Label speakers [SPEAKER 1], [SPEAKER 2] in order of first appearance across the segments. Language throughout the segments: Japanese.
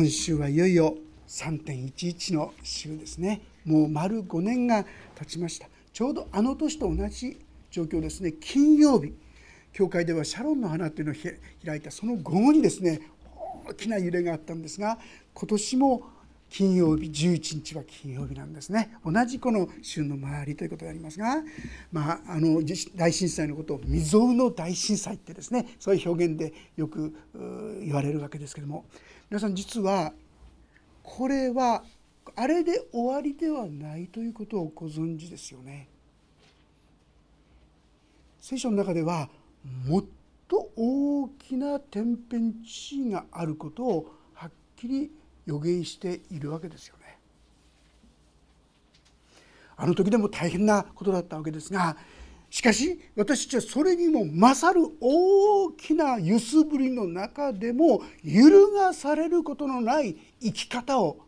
[SPEAKER 1] 今週はいよいよ3.11の週ですね。もう丸5年が経ちました。ちょうどあの年と同じ状況ですね。金曜日教会ではシャロンの花というのを開いたその午後にですね大きな揺れがあったんですが今年も金曜日11日は金曜日なんですね。同じこの週の周りということでありますが、まあ、あの大震災のことを未曾有の大震災ってですねそういう表現でよく言われるわけですけども。皆さん実はこれはあれで終わりではないということをご存知ですよね。聖書の中ではもっと大きな天変地異があることをはっきり予言しているわけですよね。あの時でも大変なことだったわけですがしかし私たちはそれにも勝る大きな揺すぶりの中でも揺るがされることのない生き方を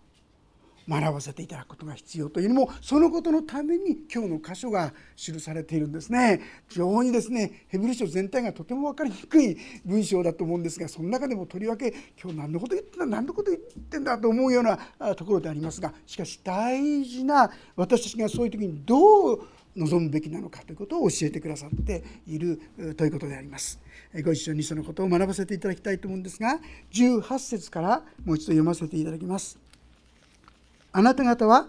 [SPEAKER 1] 学ばせていただくことが必要というのもそのことのために今日の箇所が記されているんですね。非常にですねヘブル書全体がとても分かりにくい文章だと思うんですがその中でもとりわけ今日何のこと言ってんだ何のこと言ってんだと思うようなところでありますがしかし大事な私たちがそういう時にどう望むべきなのかということを教えてくださっているということであります。ご一緒にそのことを学ばせていただきたいと思うんですが18節からもう一度読ませていただきます。あなた方は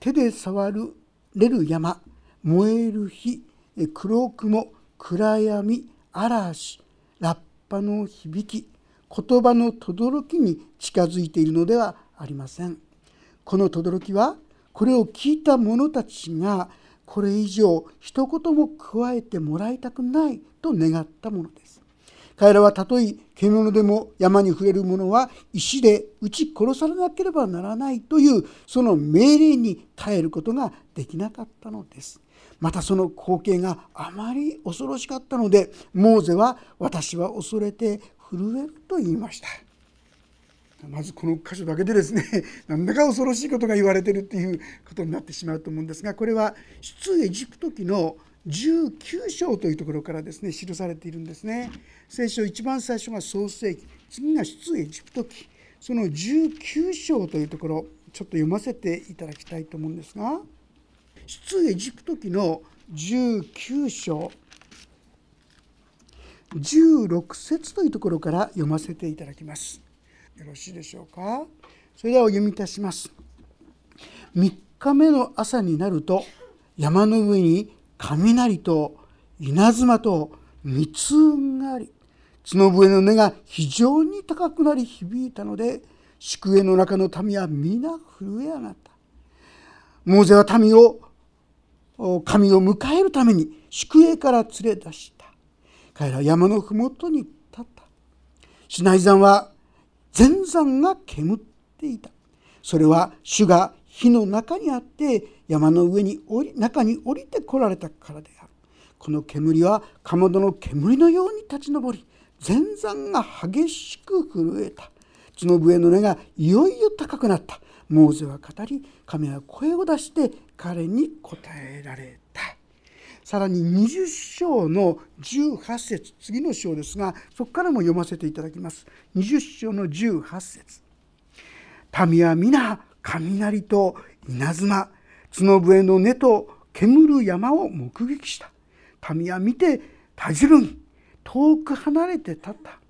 [SPEAKER 1] 手で触るれる山燃える火黒雲暗闇嵐ラッパの響き言葉の轟に近づいているのではありません。この轟はこれを聞いた者たちがこれ以上一言も加えてもらいたくないと願ったものです。彼らはたとえ獣でも山に触れる者は石で撃ち殺されなければならないというその命令に耐えることができなかったのです。またその光景があまり恐ろしかったのでモーゼは私は恐れて震えると言いました。まずこの箇所だけでですね なんだか恐ろしいことが言われてるっていうことになってしまうと思うんですがこれは出エジプト記の19章というところからですね記されているんですね。聖書一番最初が創世記次が出エジプト記その19章というところちょっと読ませていただきたいと思うんですが出エジプト記の19章16節というところから読ませていただきます。よろしいでしょうか？それではお読みいたします。3日目の朝になると山の上に雷と稲妻と密雲があり角笛の音が非常に高くなり響いたので宿営の中の民は皆震え上がったモーゼは民を神を迎えるために宿営から連れ出した彼らは山の麓に立ったシナイ山は全山が煙っていた。それは主が火の中にあって山の上に降り中に降りてこられたからである。この煙はかまどの煙のように立ち上り全山が激しく震えた。角笛の音がいよいよ高くなった。モーゼは語り神は声を出して彼に答えられた。さらに20章の18節次の章ですがそこからも読ませていただきます。20章の18節民は皆雷と稲妻角笛の音と煙る山を目撃した。民は見てたじるに遠く離れて立った。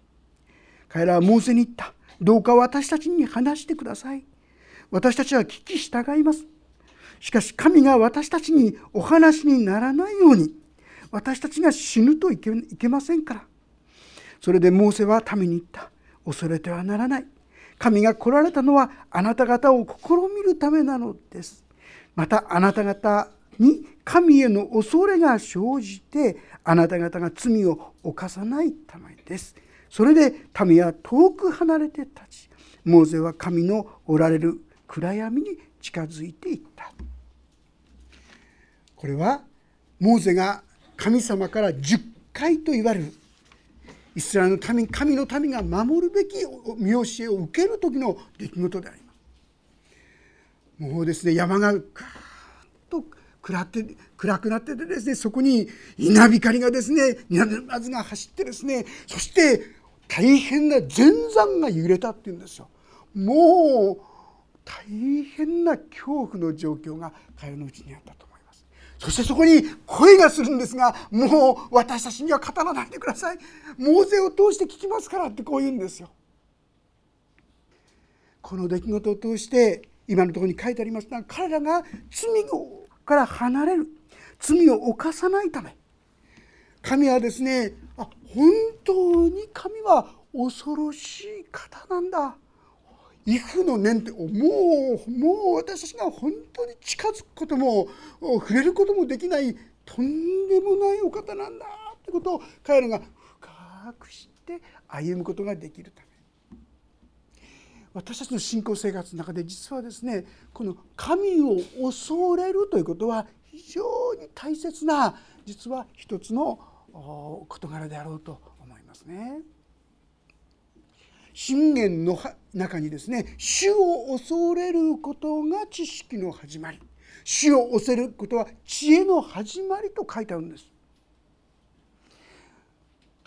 [SPEAKER 1] 彼らはモーセに言った。どうか私たちに話してください。私たちは聞き従います。しかし神が私たちにお話にならないように私たちが死ぬといけませんから。それでモーセは民に言った。恐れてはならない。神が来られたのはあなた方を試みるためなのです。またあなた方に神への恐れが生じてあなた方が罪を犯さないためです。それで民は遠く離れて立ちモーゼは神のおられる暗闇に近づいていった。これはモーゼが神様から10回と言われる。イスラエルの民神の民が守るべき見教えを受ける時の出来事であります。もうですね山がガーッと暗って暗くなっててですねそこに稲光がですね稲妻が走ってですねそして大変な全山が揺れたっていうんですよ。もう大変な恐怖の状況が彼のうちにあったと。そしてそこに声がするんですがもう私たちには語らないでください。猛省を通して聞きますからってこう言うんですよ。この出来事を通して今のところに書いてありますが彼らが罪から離れる。罪を犯さないため。神はですねあ本当に神は恐ろしい方なんだ。幾の念ってもうもう私たちが本当に近づくことも触れることもできないとんでもないお方なんだってことを彼らが深く知って歩むことができるため私たちの信仰生活の中で実はですねこの神を恐れるということは非常に大切な実は一つの事柄であろうと思いますね。信玄の中にですね主を恐れることが知識の始まり主を恐れることは知恵の始まりと書いてあるんです。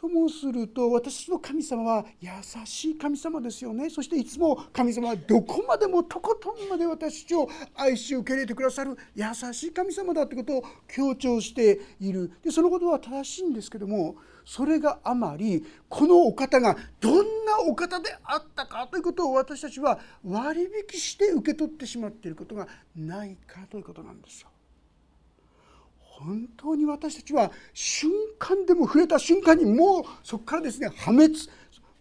[SPEAKER 1] ともすると私の神様は優しい神様ですよね。そしていつも神様はどこまでもとことんまで私を愛し受け入れてくださる。優しい神様だということを強調している。でそのことは正しいんですけどもそれがあまりこのお方がどんなお方であったかということを私たちは割引して受け取ってしまっていることがないかということなんですよ。本当に私たちは瞬間でも触れた瞬間にもうそこからですね破滅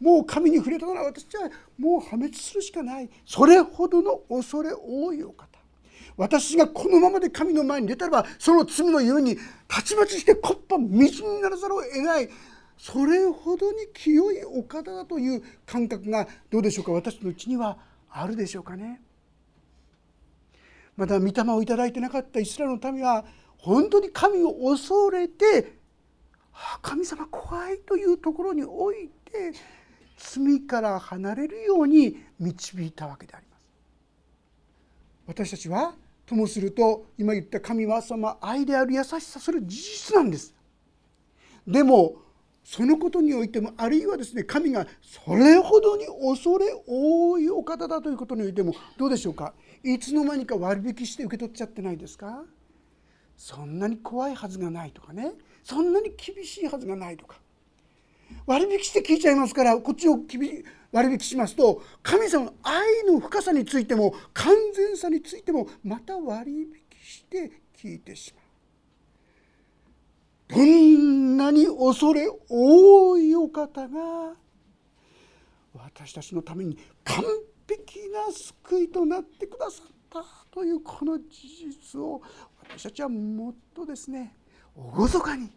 [SPEAKER 1] もう神に触れたなら私はもう破滅するしかない。それほどの恐れ多いお方。私がこのままで神の前に出たらばその罪のゆえにたちまちして木っ端みじんにならざるを得ない。それほどに清いお方だという感覚がどうでしょうか。私のうちにはあるでしょうかね。また御霊をいただいてなかったイスラエルの民は本当に神を恐れて神様怖いというところにおいて罪から離れるように導いたわけであります。私たちはともすると今言った神はその愛である優しさそれ事実なんです。でもそのことにおいてもあるいはですね神がそれほどに恐れ多いお方だということにおいてもどうでしょうか？いつの間にか割引して受け取っちゃってないですか？そんなに怖いはずがないとかねそんなに厳しいはずがないとか割引して聞いちゃいますからこっちを割引しますと神様の愛の深さについても完全さについてもまた割引して聞いてしまう。どんなに恐れ多いお方が私たちのために完璧な救いとなってくださったというこの事実を私たちはもっとですね厳かに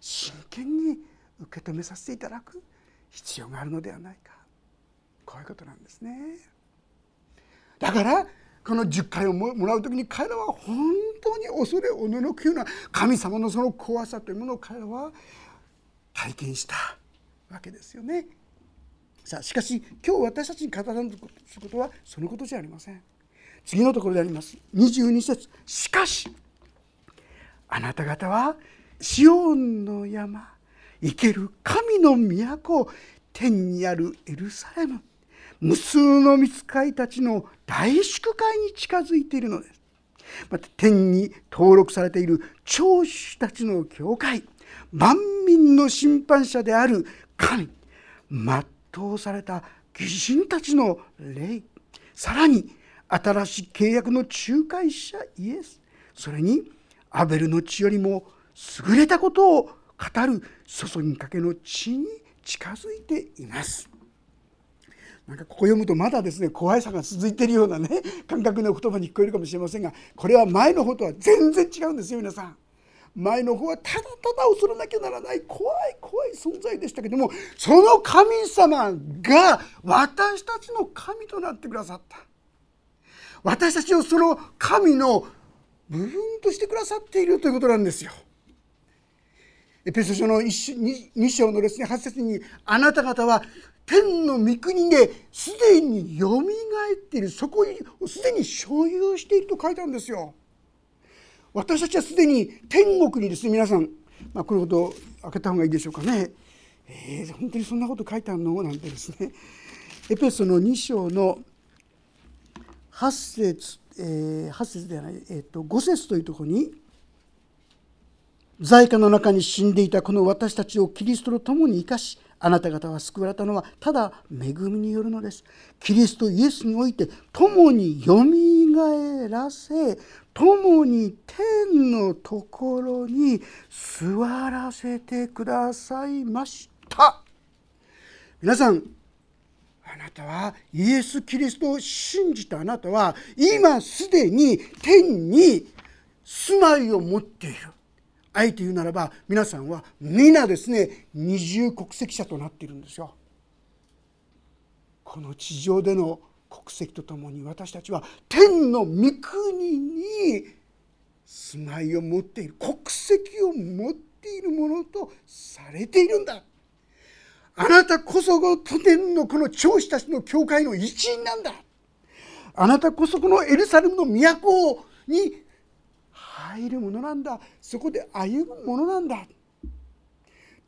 [SPEAKER 1] 真剣に受け止めさせていただく必要があるのではないかこういうことなんですね。だからこの10回をもらう時に彼らは本当に恐れおののくような神様のその怖さというものを彼らは体験したわけですよね。さあしかし今日私たちに語らんすことはそのことじゃありません。次のところであります。22節。しかしあなた方はシオンの山生ける神の都天にあるエルサレム。無数の御使いたちの大祝会に近づいているのです。また天に登録されている長子たちの教会。万民の審判者である神。全うされた義人たちの霊。さらに新しい契約の仲介者イエスそれにアベルの血よりも優れたことを語る注ぎかけの血に近づいています。なんかここ読むとまだですね怖いさが続いているようなね感覚の言葉に聞こえるかもしれませんがこれは前の方とは全然違うんですよ皆さん。前の方はただただ恐れなきゃならない怖い怖い存在でしたけどもその神様が私たちの神となってくださった。私たちをその神の部分としてくださっているということなんですよ。エペソ書の 2, 2章のですね8節に「あなた方は天の御国ですでによみがえっているそこにすでに所有している」と書いたんですよ。私たちはすでに天国にですね皆さん、まあ、このことを開けた方がいいでしょうかね。えー、本当にそんなこと書いてあるの？なんてですねエペソの2章の8節、えー、8節ではない、えー、と5節というところに在家の中に死んでいたこの私たちをキリストと共に生かしあなた方は救われたのはただ恵みによるのです。キリストイエスにおいて共によみがえらせ共に天のところに座らせてくださいました。皆さんあなたはイエス・キリストを信じたあなたは今すでに天に住まいを持っている。あえて言うならば皆さんは皆ですね二重国籍者となっているんですよ。この地上での国籍とともに私たちは天の御国に住まいを持っている国籍を持っているものとされているんだ。あなたこそが天のこの長子たちの教会の一員なんだ。あなたこそこのエルサレムの都に入るものなんだそこで歩むものなんだ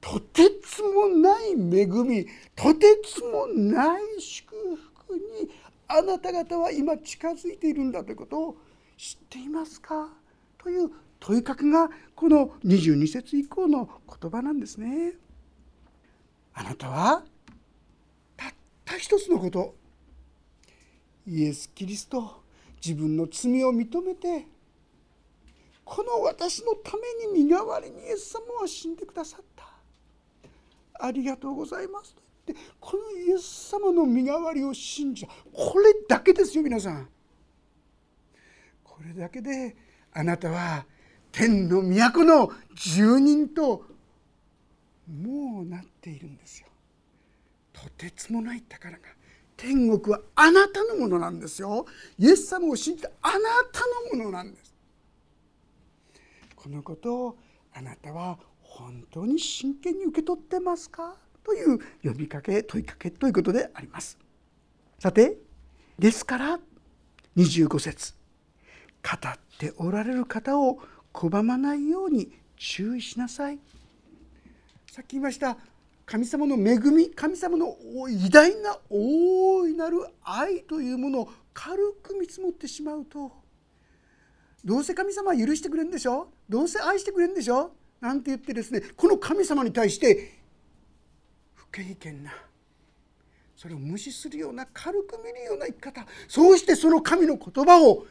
[SPEAKER 1] とてつもない恵みとてつもない祝福にあなた方は今近づいているんだということを知っていますか？という問いかけがこの22節以降の言葉なんですね。あなたは？たった一つのこと。イエス・キリスト自分の罪を認めてこの私のために身代わりにイエス様は死んでくださった。ありがとうございます。と言ってこのイエス様の身代わりを信じたこれだけですよ皆さん。これだけであなたは天の都の住人ともうなっているんですよ。とてつもない宝が天国はあなたのものなんですよ。イエス様を信じたあなたのものなんです。このことをあなたは本当に真剣に受け取ってますか？という呼びかけ問いかけということであります。さてですから25節。語っておられる方を拒まないように注意しなさい。さっき言いました。神様の恵み神様の偉大な大いなる愛というものを軽く見積もってしまうと。どうせ神様は許してくれるんでしょ？どうせ愛してくれるんでしょ？なんて言ってですねこの神様に対して不経験なそれを無視するような軽く見るような生き方そうしてその神の言葉を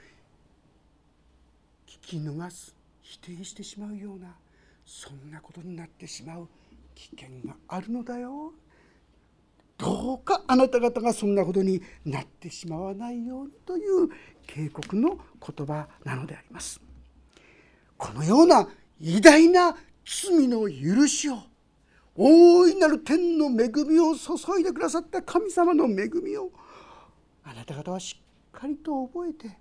[SPEAKER 1] 聞き逃す否定してしまうようなそんなことになってしまう。危険があるのだよ。どうかあなた方がそんなことになってしまわないようにという警告の言葉なのであります。このような偉大な罪の許しを大いなる天の恵みを注いでくださった神様の恵みをあなた方はしっかりと覚えて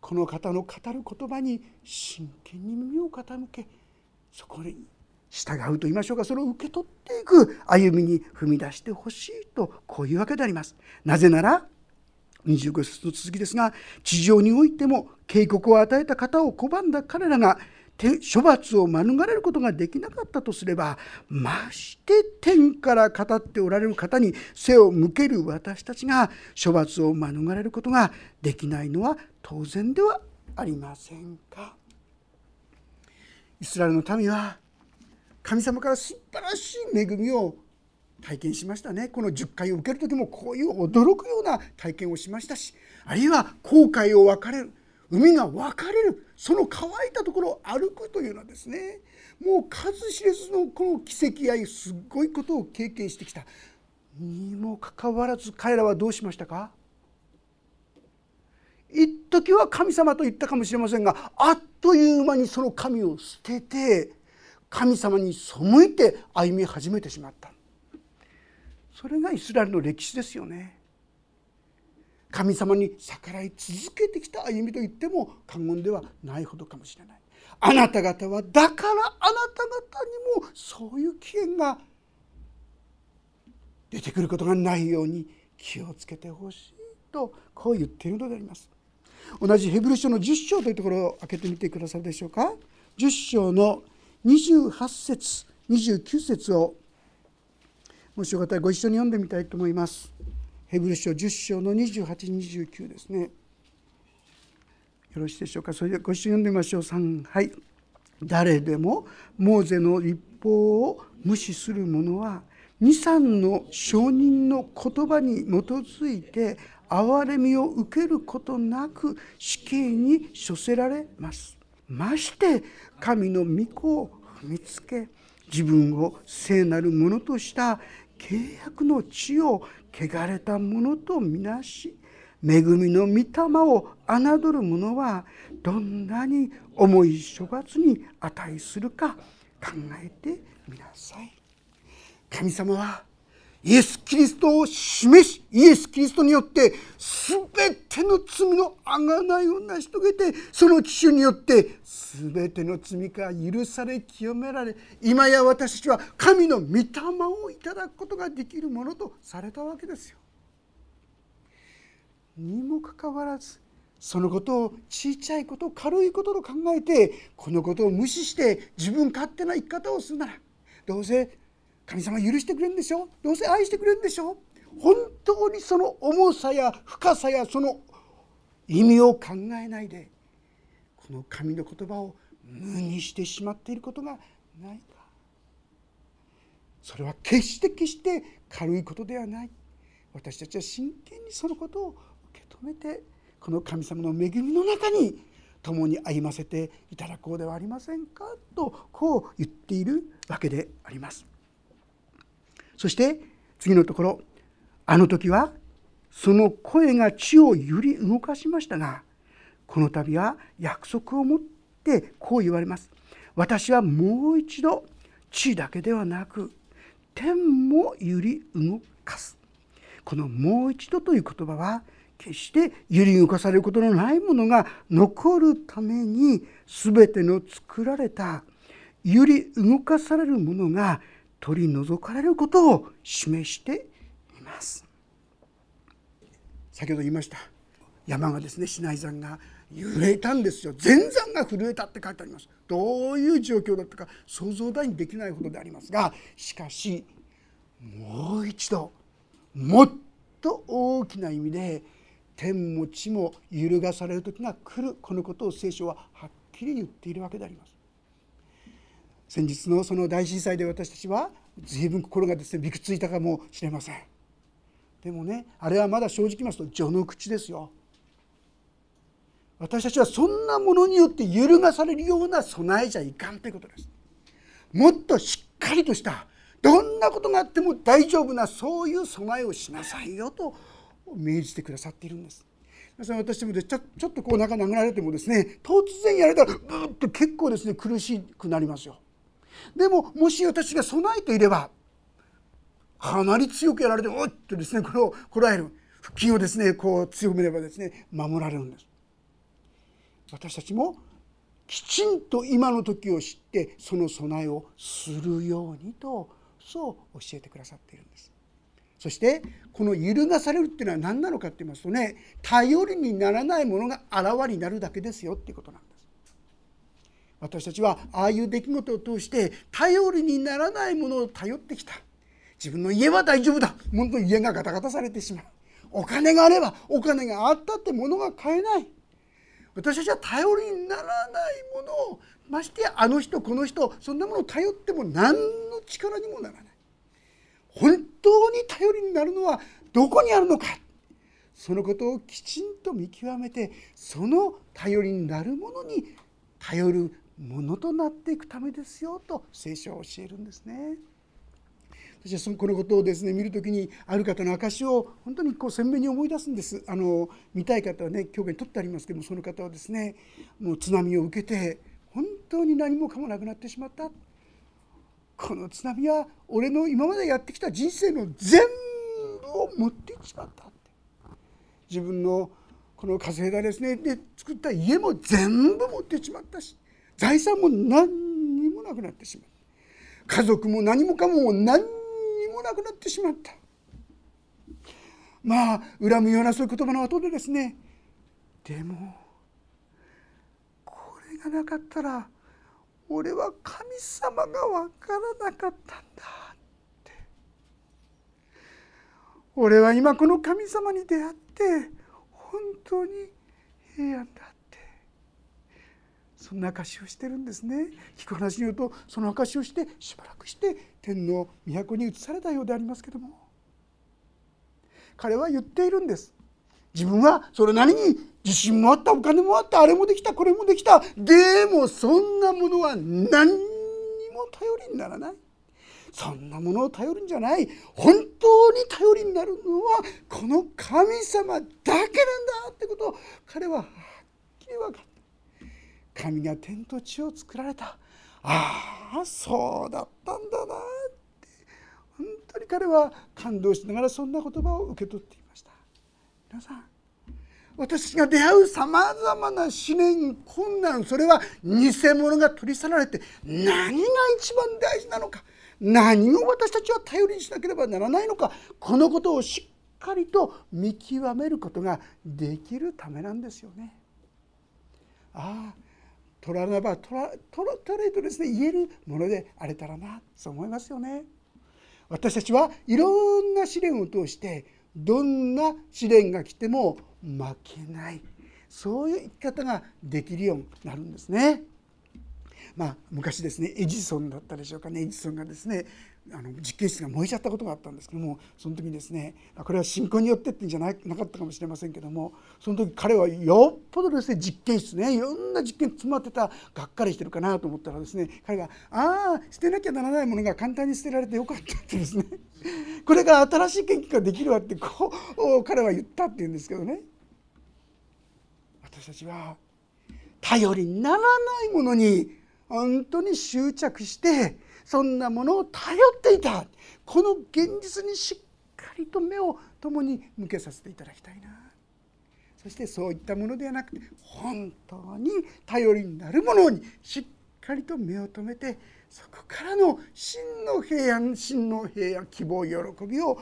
[SPEAKER 1] この方の語る言葉に真剣に耳を傾けそこに従うと言いましょうかそれを受け取っていく歩みに踏み出してほしいとこういうわけであります。なぜなら25節の続きですが地上においても警告を与えた方を拒んだ彼らが処罰を免れることができなかったとすればまして天から語っておられる方に背を向ける私たちが処罰を免れることができないのは当然ではありませんか。イスラエルの民は神様から素晴らしい恵みを体験しましたね。この10回を受ける時もこういう驚くような体験をしましたしあるいは航海を分かれる海が分かれるその乾いたところを歩くというのはですねもう数知れずのこの奇跡やすっごいことを経験してきた。にもかかわらず彼らはどうしましたか？一時は神様と言ったかもしれませんがあっという間にその神を捨てて神様に背いて歩み始めてしまった。それがイスラエルの歴史ですよね。神様に逆らい続けてきた歩みと言っても過言ではないほどかもしれない。あなた方はだからあなた方にもそういう危険が出てくることがないように気をつけてほしいとこう言っているのであります。同じヘブル書の10章というところを開けてみてくださるでしょうか。10章の28節29節をもしよかったらご一緒に読んでみたいと思います。ヘブル書10章の2829ですね。よろしいでしょうか？それではご一緒に読んでみましょう3はい誰でもモーゼの立法を無視する者は23の証人の言葉に基づいて憐れみを受けることなく死刑に処せられますまして神の御子を踏みつけ自分を聖なるものとした契約の地を汚れたものとみなし恵みの御霊を侮る者はどんなに重い処罰に値するか考えてみなさい。神様はイエス・キリストを示しイエス・キリストによって全ての罪の贖いを成し遂げてその父によって全ての罪から許され清められ今や私たちは神の御霊をいただくことができるものとされたわけですよ。にもかかわらずそのことを小さいこと軽いことと考えてこのことを無視して自分勝手な生き方をするならどうせ神様許してくれるんでしょ？どうせ愛してくれるんでしょ？本当にその重さや深さやその意味を考えないでこの神の言葉を無にしてしまっていることがないか。それは決して決して軽いことではない。私たちは真剣にそのことを受け止めてこの神様の恵みの中に共に歩ませていただこうではありませんか？とこう言っているわけであります。そして次のところあの時はその声が地を揺り動かしましたがこの度は約束を持ってこう言われます。私はもう一度地だけではなく天も揺り動かす。この「もう一度」という言葉は決して揺り動かされることのないものが残るために全ての作られた揺り動かされるものが取り除かれることを示しています。先ほど言いました山がですねシナイ山が揺れたんですよ。全山が震えたって書いてあります。どういう状況だったか想像だにできないほどでありますがしかしもう一度もっと大きな意味で天も地も揺るがされる時が来る。このことを聖書ははっきり言っているわけであります。先日のその大震災で私たちは随分心がですねびくついたかもしれません。でもねあれはまだ正直言いますと序の口ですよ。私たちはそんなものによって揺るがされるような備えじゃいかんということです。もっとしっかりとしたどんなことがあっても大丈夫なそういう備えをしなさいよと命じてくださっているんです。皆さん私もちょちょっとこう中殴られてもですね突然やられたらブーッと結構ですね苦しくなりますよ。でももし私が備えていればかなり強くやられておっとですねこれをこらえる腹筋をですねこう強めればですね守られるんです。私たちもきちんと今の時を知ってその備えをするようにとそう教えてくださっているんです。そしてこの揺るがされるっていうのは何なのかって言いますとね頼りにならないものがあらわになるだけですよっていうことなんです。私たちはああいう出来事を通して頼りにならないものを頼ってきた。自分の家は大丈夫だ。本当に家がガタガタされてしまう。お金があればお金があったって物が買えない。私たちは頼りにならないものをましてあの人この人そんなものを頼っても何の力にもならない。本当に頼りになるのはどこにあるのか。そのことをきちんと見極めてその頼りになるものに頼るものとなっていくためですよと聖書は教えるんですね。私はこのことをですね見る時にある方の証を本当にこう鮮明に思い出すんです。あの見たい方はね教科に取ってありますけどもその方はですねもう津波を受けて本当に何もかもなくなってしまった。この津波は俺の今までやってきた人生の全部を持っていってしまった。って自分のこの稼いだですねで作った家も全部持ってしまったし財産も何にもなくなってしまった。家族も何もかも何にもなくなってしまった。まあ恨むようなそういう言葉の後でですね。でもこれがなかったら俺は神様が分からなかったんだって。俺は今この神様に出会って本当に平安だそんな証しをしてるんですね。聞く話によるとその証しをしてしばらくして天の都に移されたようでありますけども。彼は言っているんです。自分はそれなりに自信もあったお金もあったあれもできたこれもできた。でもそんなものは何にも頼りにならない。そんなものを頼るんじゃない。本当に頼りになるのはこの神様だけなんだってことを彼ははっきり分かった。神が天と地を作られた。ああそうだったんだなって。本当に彼は感動しながらそんな言葉を受け取っていました。皆さん私が出会うさまざまな試練困難それは偽物が取り去られて何が一番大事なのか何を私たちは頼りにしなければならないのかこのことをしっかりと見極めることができるためなんですよね。ああ取らなば取ら取ら取れとですね言えるものであれたらなそう思いますよね。私たちはいろんな試練を通してどんな試練が来ても負けないそういう生き方ができるようになるんですね。まあ、昔ですねエジソンだったでしょうかねエジソンがですねあの実験室が燃えちゃったことがあったんですけどもその時にですねこれは信仰によってってんじゃななかったかもしれませんけどもその時彼はよっぽどですね実験室ねいろんな実験詰まってたがっかりしてるかなと思ったらですね彼が「ああ捨てなきゃならないものが簡単に捨てられてよかった」ってですね これから新しい研究ができるわってこう彼は言ったっていうんですけどね。私たちは頼りにならないものに本当に執着してそんなものを頼っていた。この現実にしっかりと目を共に向けさせていただきたいな。そしてそういったものではなくて本当に頼りになるものにしっかりと目を留めてそこからの真の平安真の平安希望喜びを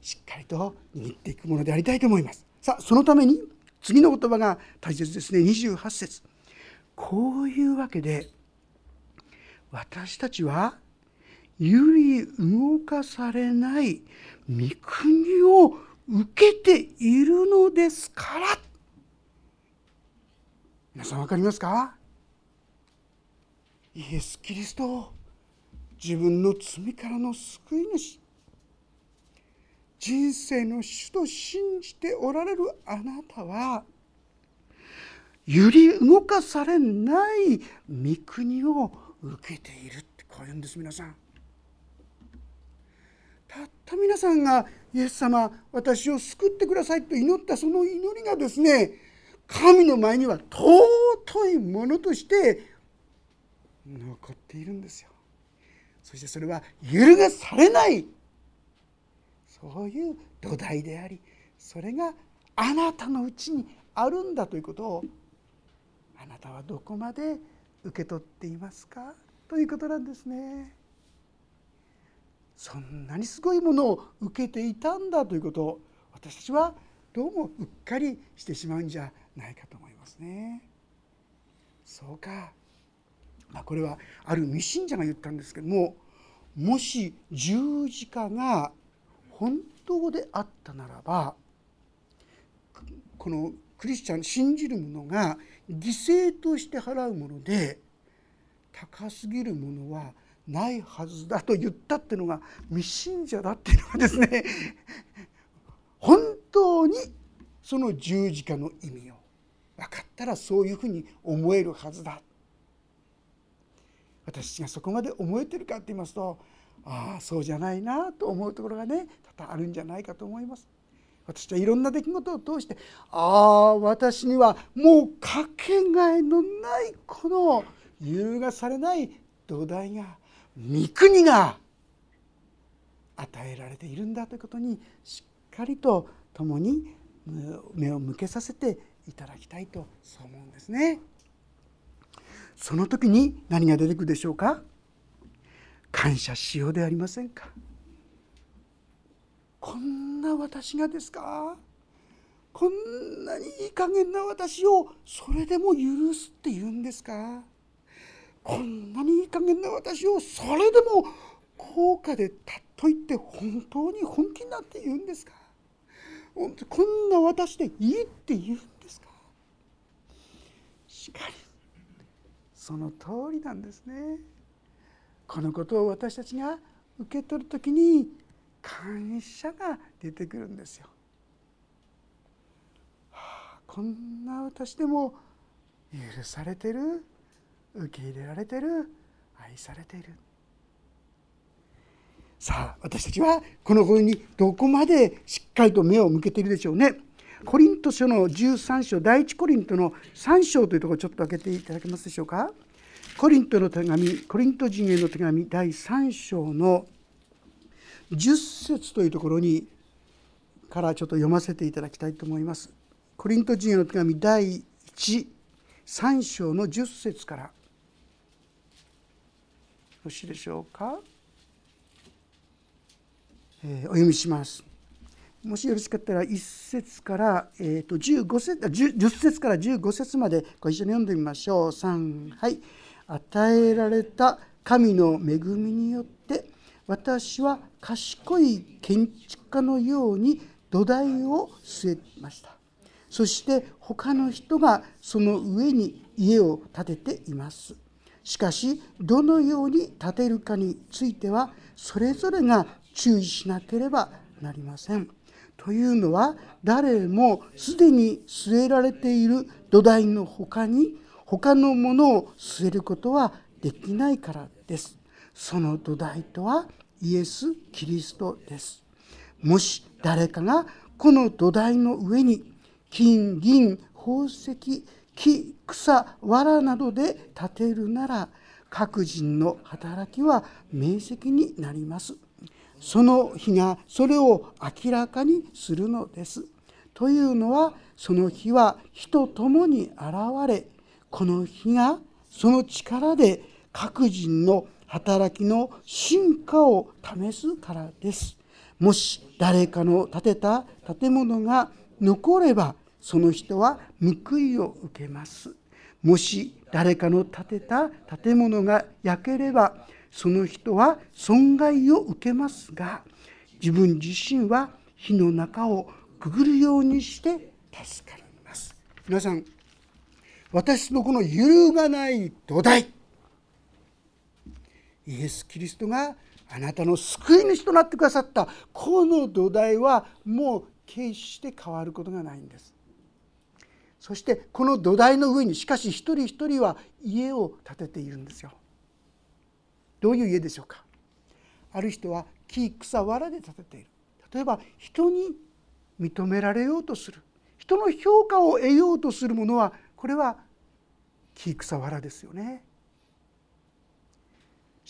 [SPEAKER 1] しっかりと握っていくものでありたいと思います。さあそのために次の言葉が大切ですね。28節。こういうわけで私たちは揺り動かされない御国を受けているのですから。皆さん分かりますか？イエス・キリスト自分の罪からの救い主人生の主と信じておられるあなたは揺り動かされない御国を受けているってこう言うんです皆さん。たった皆さんがイエス様私を救ってくださいと祈ったその祈りがですね神の前には尊いものとして残っているんですよ。そしてそれは揺るがされないそういう土台でありそれがあなたのうちにあるんだということをあなたはどこまで受け取っていますか？ということなんですね。そんなにすごいものを受けていたんだということを私たちはどうもうっかりしてしまうんじゃないかと思いますね。そうか、まあ、これはある未信者が言ったんですけどももし十字架が本当であったならばこのクリスチャン信じる者が犠牲として払うもので高すぎるものはないはずだと言ったっていうのが未信者だっていうのはですね 本当にその十字架の意味を分かったらそういうふうに思えるはずだ私がそこまで思えてるかって言いますとああそうじゃないなと思うところがね多々あるんじゃないかと思います。私はいろんな出来事を通してああ私にはもうかけがえのないこの揺るがされない土台が御国が与えられているんだということにしっかりと共に目を向けさせていただきたいとそう思うんですね。その時に何が出てくるでしょうか？感謝しようではありませんか？こんな私がですか？こんなにいい加減な私をそれでも許すって言うんですか？こんなにいい加減な私をそれでも高価でたっと言って本当に本気になって言うんですか？こんな私でいいって言うんですか？しかりその通りなんですね。このことを私たちが受け取る時に感謝が出てくるんですよ。はあ、こんな私でも許されてる？受け入れられてる？愛されている？さあ私たちはこの声にどこまでしっかりと目を向けているでしょうね。コリント書の13章第1コリントの3章というところをちょっと開けていただけますでしょうか？コリントの手紙コリント人への手紙第3章の10節というところにからちょっと読ませていただきたいと思います。コリント人への手紙第13章の10節からよろしいでしょうか？えー、お読みします。もしよろしかったら1節から、えー、と15節 10, 10節から15節までご一緒に読んでみましょう。3はい与えられた神の恵みによって私は賢い建築家のように土台を据えましたそして他の人がその上に家を建てていますしかしどのように建てるかについてはそれぞれが注意しなければなりません。というのは誰もすでに据えられている土台の他に他のものを据えることはできないからです。その土台とはイエス・キリストです。もし誰かがこの土台の上に金銀宝石木草藁などで建てるなら各人の働きは明晰になります。その日がそれを明らかにするのです。というのはその日は火と共に現れこの日がその力で各人の働働きの進化を試すからです。もし誰かの建てた建物が残ればその人は報いを受けます。もし誰かの建てた建物が焼ければその人は損害を受けますが自分自身は火の中をくぐるようにして助かります。皆さん私のこの揺るがない土台イエス・キリストがあなたの救い主となってくださった。この土台はもう決して変わることがないんです。そしてこの土台の上にしかし一人一人は家を建てているんですよ。どういう家でしょうか。ある人は木草藁で建てている。例えば人に認められようとする。人の評価を得ようとするものはこれは木草藁ですよね。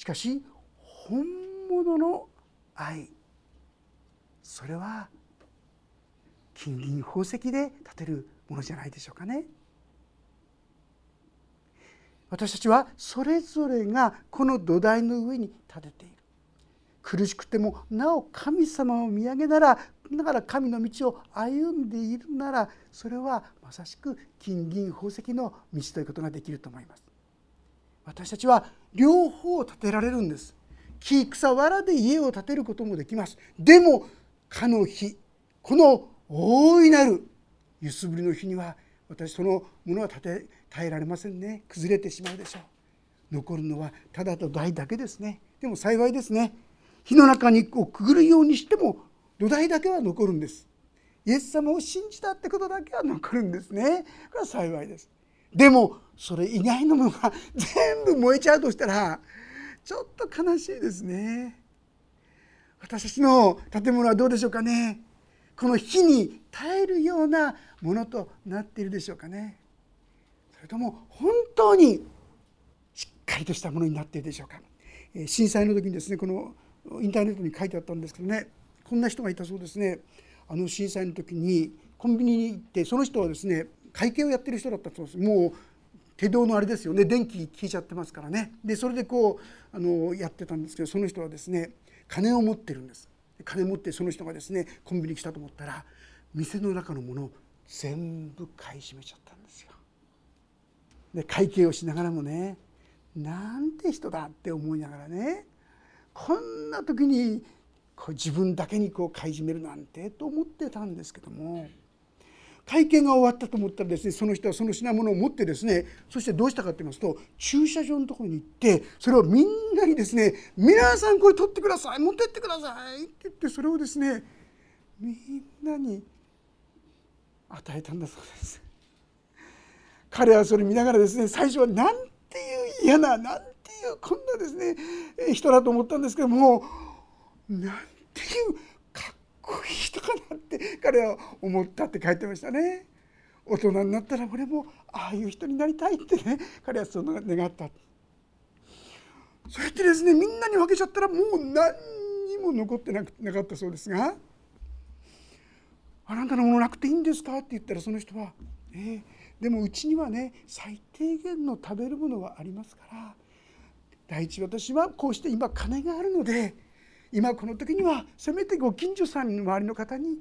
[SPEAKER 1] しかし本物の愛。それは金銀宝石で建てるものじゃないでしょうかね。私たちはそれぞれがこの土台の上に立てている。苦しくてもなお神様を見上げならだから神の道を歩んでいるならそれはまさしく金銀宝石の道ということができると思います。私たちは両方立てられるんです。木草藁で家を建てることもできます。でもかの日この大いなる揺すぶりの日には私そのものは建て耐えられませんね。崩れてしまうでしょう。残るのはただと台だけですね。でも幸いですね。火の中にこうくぐるようにしても土台だけは残るんです。イエス様を信じたってことだけは残るんですね。これは幸いです。でもそれ以外のものが全部燃えちゃうとしたらちょっと悲しいですね。私たちの建物はどうでしょうかね。この火に耐えるようなものとなっているでしょうかね。それとも本当にしっかりとしたものになっているでしょうか。震災の時にですねこのインターネットに書いてあったんですけどね。こんな人がいたそうですね。あの震災の時にコンビニに行ってその人はですね会計をやってる人だったそうです。もう手動のあれですよね。電気消えちゃってますからね。でそれでこうあのやってたんですけどその人はですね金を持ってるんです。金持ってその人がですねコンビニ来たと思ったら店の中のものを全部買い占めちゃったんですよ。で会計をしながらもねなんて人だって思いながらねこんな時にこう自分だけにこう買い占めるなんてと思ってたんですけども。会見が終わったと思ったらですねその人はその品物を持ってですねそしてどうしたかと言いますと駐車場のところに行ってそれをみんなにですね「皆さんこれ取ってください持ってってください」って言ってそれをですねみんなに与えたんだそうです。彼はそれを見ながらですね最初はなんていう嫌ななんていうこんなですね人だと思ったんですけどもなんていう人かなって彼は思ったって書いてましたね大人になったら俺もああいう人になりたいってね彼はその願ったそうやってですねみんなに分けちゃったらもう何にも残ってなくなかったそうですが「あなたのものなくていいんですか?」って言ったらその人は「えー、でもうちにはね最低限の食べるものはありますから第一私はこうして今金があるので今この時にはせめてご近所さんの周りの方に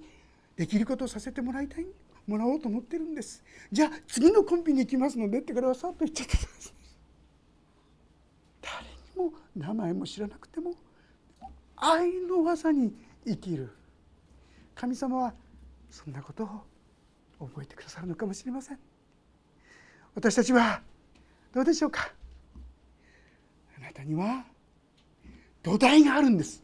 [SPEAKER 1] できることをさせてもらいたいもらおうと思ってるんです。じゃあ次のコンビに行きますのでって彼はさっと言っちゃってたんです誰にも名前も知らなくても愛の技に生きる神様はそんなことを覚えてくださるのかもしれません。私たちはどうでしょうか？あなたには土台があるんです。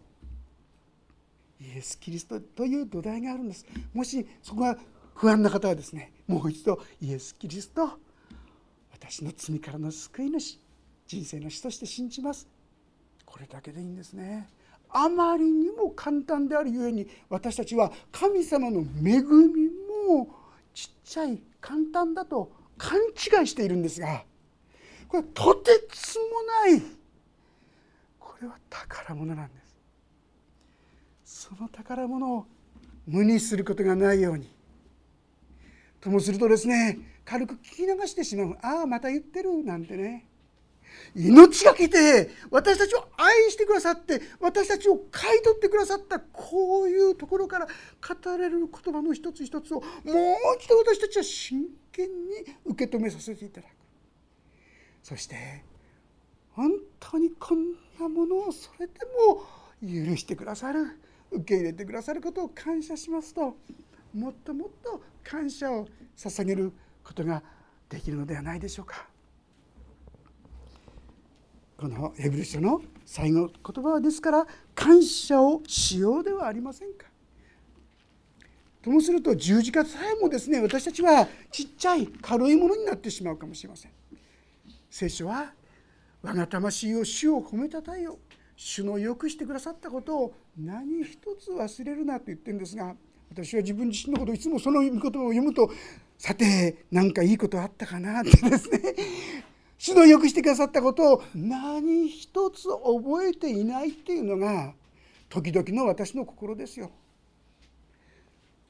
[SPEAKER 1] イエス・キリストという土台があるんです。もしそこが不安な方はですねもう一度イエス・キリスト私の罪からの救い主人生の死として信じます。これだけでいいんですね。あまりにも簡単であるゆえに私たちは神様の恵みもちっちゃい簡単だと勘違いしているんですがこれはとてつもないこれは宝物なんです。その宝物を無にすることがないように。ともするとですね軽く聞き流してしまう。ああまた言ってるなんてね。命がけて私たちを愛してくださって私たちを買い取ってくださったこういうところから語られる言葉の一つ一つをもう一度私たちは真剣に受け止めさせていただく。そして本当にこんなものをそれでも許してくださる。受け入れてくださることを感謝しますともっともっと感謝を捧げることができるのではないでしょうか。このヘブル書の最後言葉はですから感謝をしようではありませんか。ともすると十字架さえもですね私たちはちっちゃい軽いものになってしまうかもしれません。聖書は我が魂を主を褒めたたえよ主のよくしてくださったことを何一つ忘れるなと言ってるんですが私は自分自身のことをいつもその御言葉を読むとさて何かいいことあったかなってですね 主のよくしてくださったことを何一つ覚えていないっていうのが時々の私の心ですよ。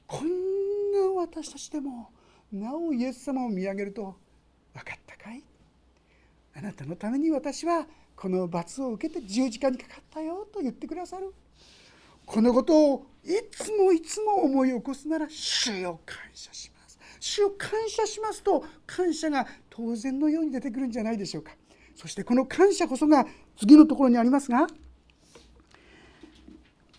[SPEAKER 1] こんな私たちでもなおイエス様を見上げると分かったかい？あなたのために私はこの罰を受けて十字架にかかったよと言ってくださる。このことをいつもいつも思い起こすなら主よ感謝します。主を感謝しますと感謝が当然のように出てくるんじゃないでしょうか。そしてこの感謝こそが次のところにありますが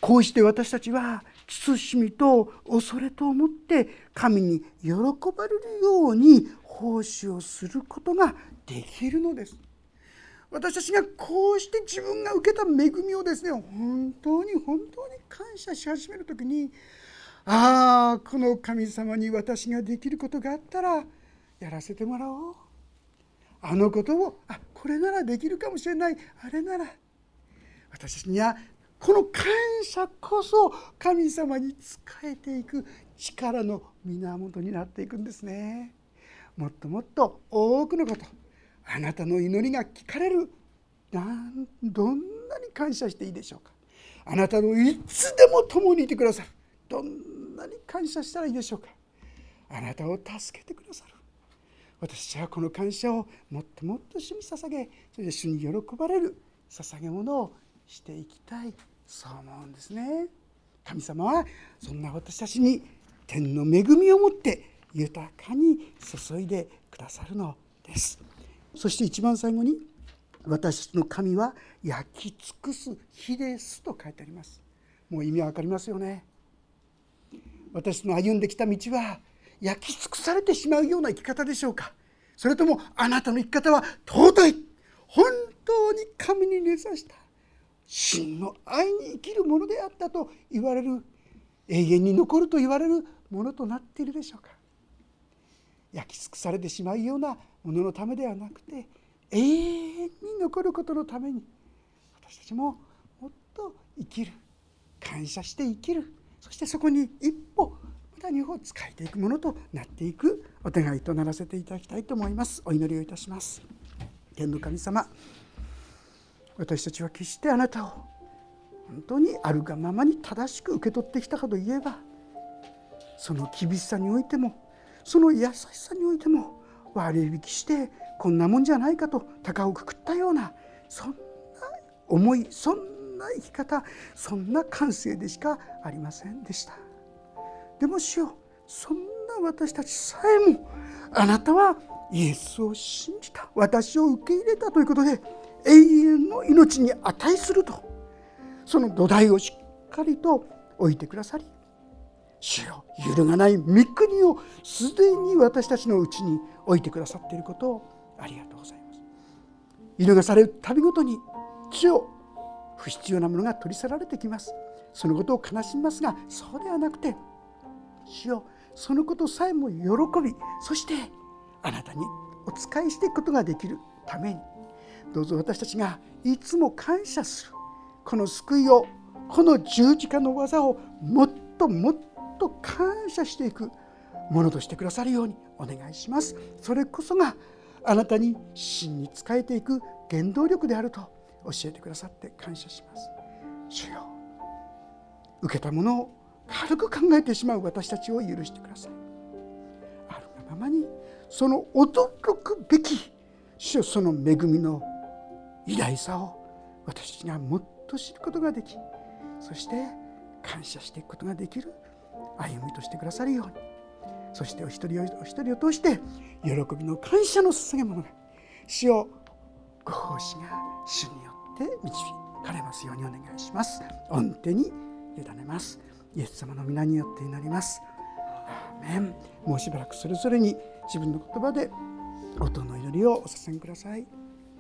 [SPEAKER 1] こうして私たちは慎みと恐れと思って神に喜ばれるように奉仕をすることができるのです。私たちがこうして自分が受けた恵みをですね本当に本当に感謝し始める時にああこの神様に私ができることがあったらやらせてもらおう。あのことをあこれならできるかもしれない。あれなら。私たちにはこの感謝こそ神様に仕えていく力の源になっていくんですね。もっともっと多くのことあなたの祈りが聞かれる。なんどんなに感謝していいでしょうか。あなたのいつでも共にいてくださる。どんなに感謝したらいいでしょうか。あなたを助けてくださる。私はこの感謝をもっともっと主に捧げそれで主に喜ばれる。捧げ物をしていきたいそう思うんですね。神様はそんな私たちに天の恵みをもって豊かに注いでくださるのです。そして一番最後に私の神は焼き尽くす火ですと書いてあります。もう意味わかりますよね。私の歩んできた道は焼き尽くされてしまうような生き方でしょうか。それともあなたの生き方は尊い。本当に神に根ざした真の愛に生きるものであったと言われる永遠に残ると言われるものとなっているでしょうか。焼き尽くされてしまうようなもののためではなくて永遠に残ることのために私たちももっと生きる感謝して生きるそしてそこに一歩また二歩使えていくものとなっていくお願いとならせていただきたいと思います。お祈りをいたします。天の神様私たちは決してあなたを本当にあるがままに正しく受け取ってきたかといえばその厳しさにおいてもその優しさにおいても割引してこんなもんじゃないかと高をくくったようなそんな思いそんな生き方そんな感性でしかありませんでした。でも主よそんな私たちさえもあなたはイエスを信じた私を受け入れたということで永遠の命に値するとその土台をしっかりと置いてくださり主よ揺るがない御国をすでに私たちのうちに置いてくださっていることをありがとうございます。揺るがされる度ごとに主よ不必要なものが取り去られてきます。そのことを悲しみますがそうではなくて主よそのことさえも喜びそしてあなたにお仕えしていくことができるためにどうぞ私たちがいつも感謝するこの救いをこの十字架の技をもっともっと感謝していくものとしてくださるようにお願いします。それこそがあなたに真に仕えていく原動力であると教えてくださって感謝します。主よ受けたものを軽く考えてしまう私たちを許してください。あるがままにその驚くべき主よその恵みの偉大さを私たちがもっと知ることができそして感謝していくことができる歩みとしてくださるように。そしてお一人お一人を通して喜びの感謝の捧げ物。が主をご奉仕が主によって導かれますようにお願いします。御手に委ねます。イエス様の皆によって祈ります。アーメン。もうしばらくそれぞれに自分の言葉で音の祈りをお捧げください。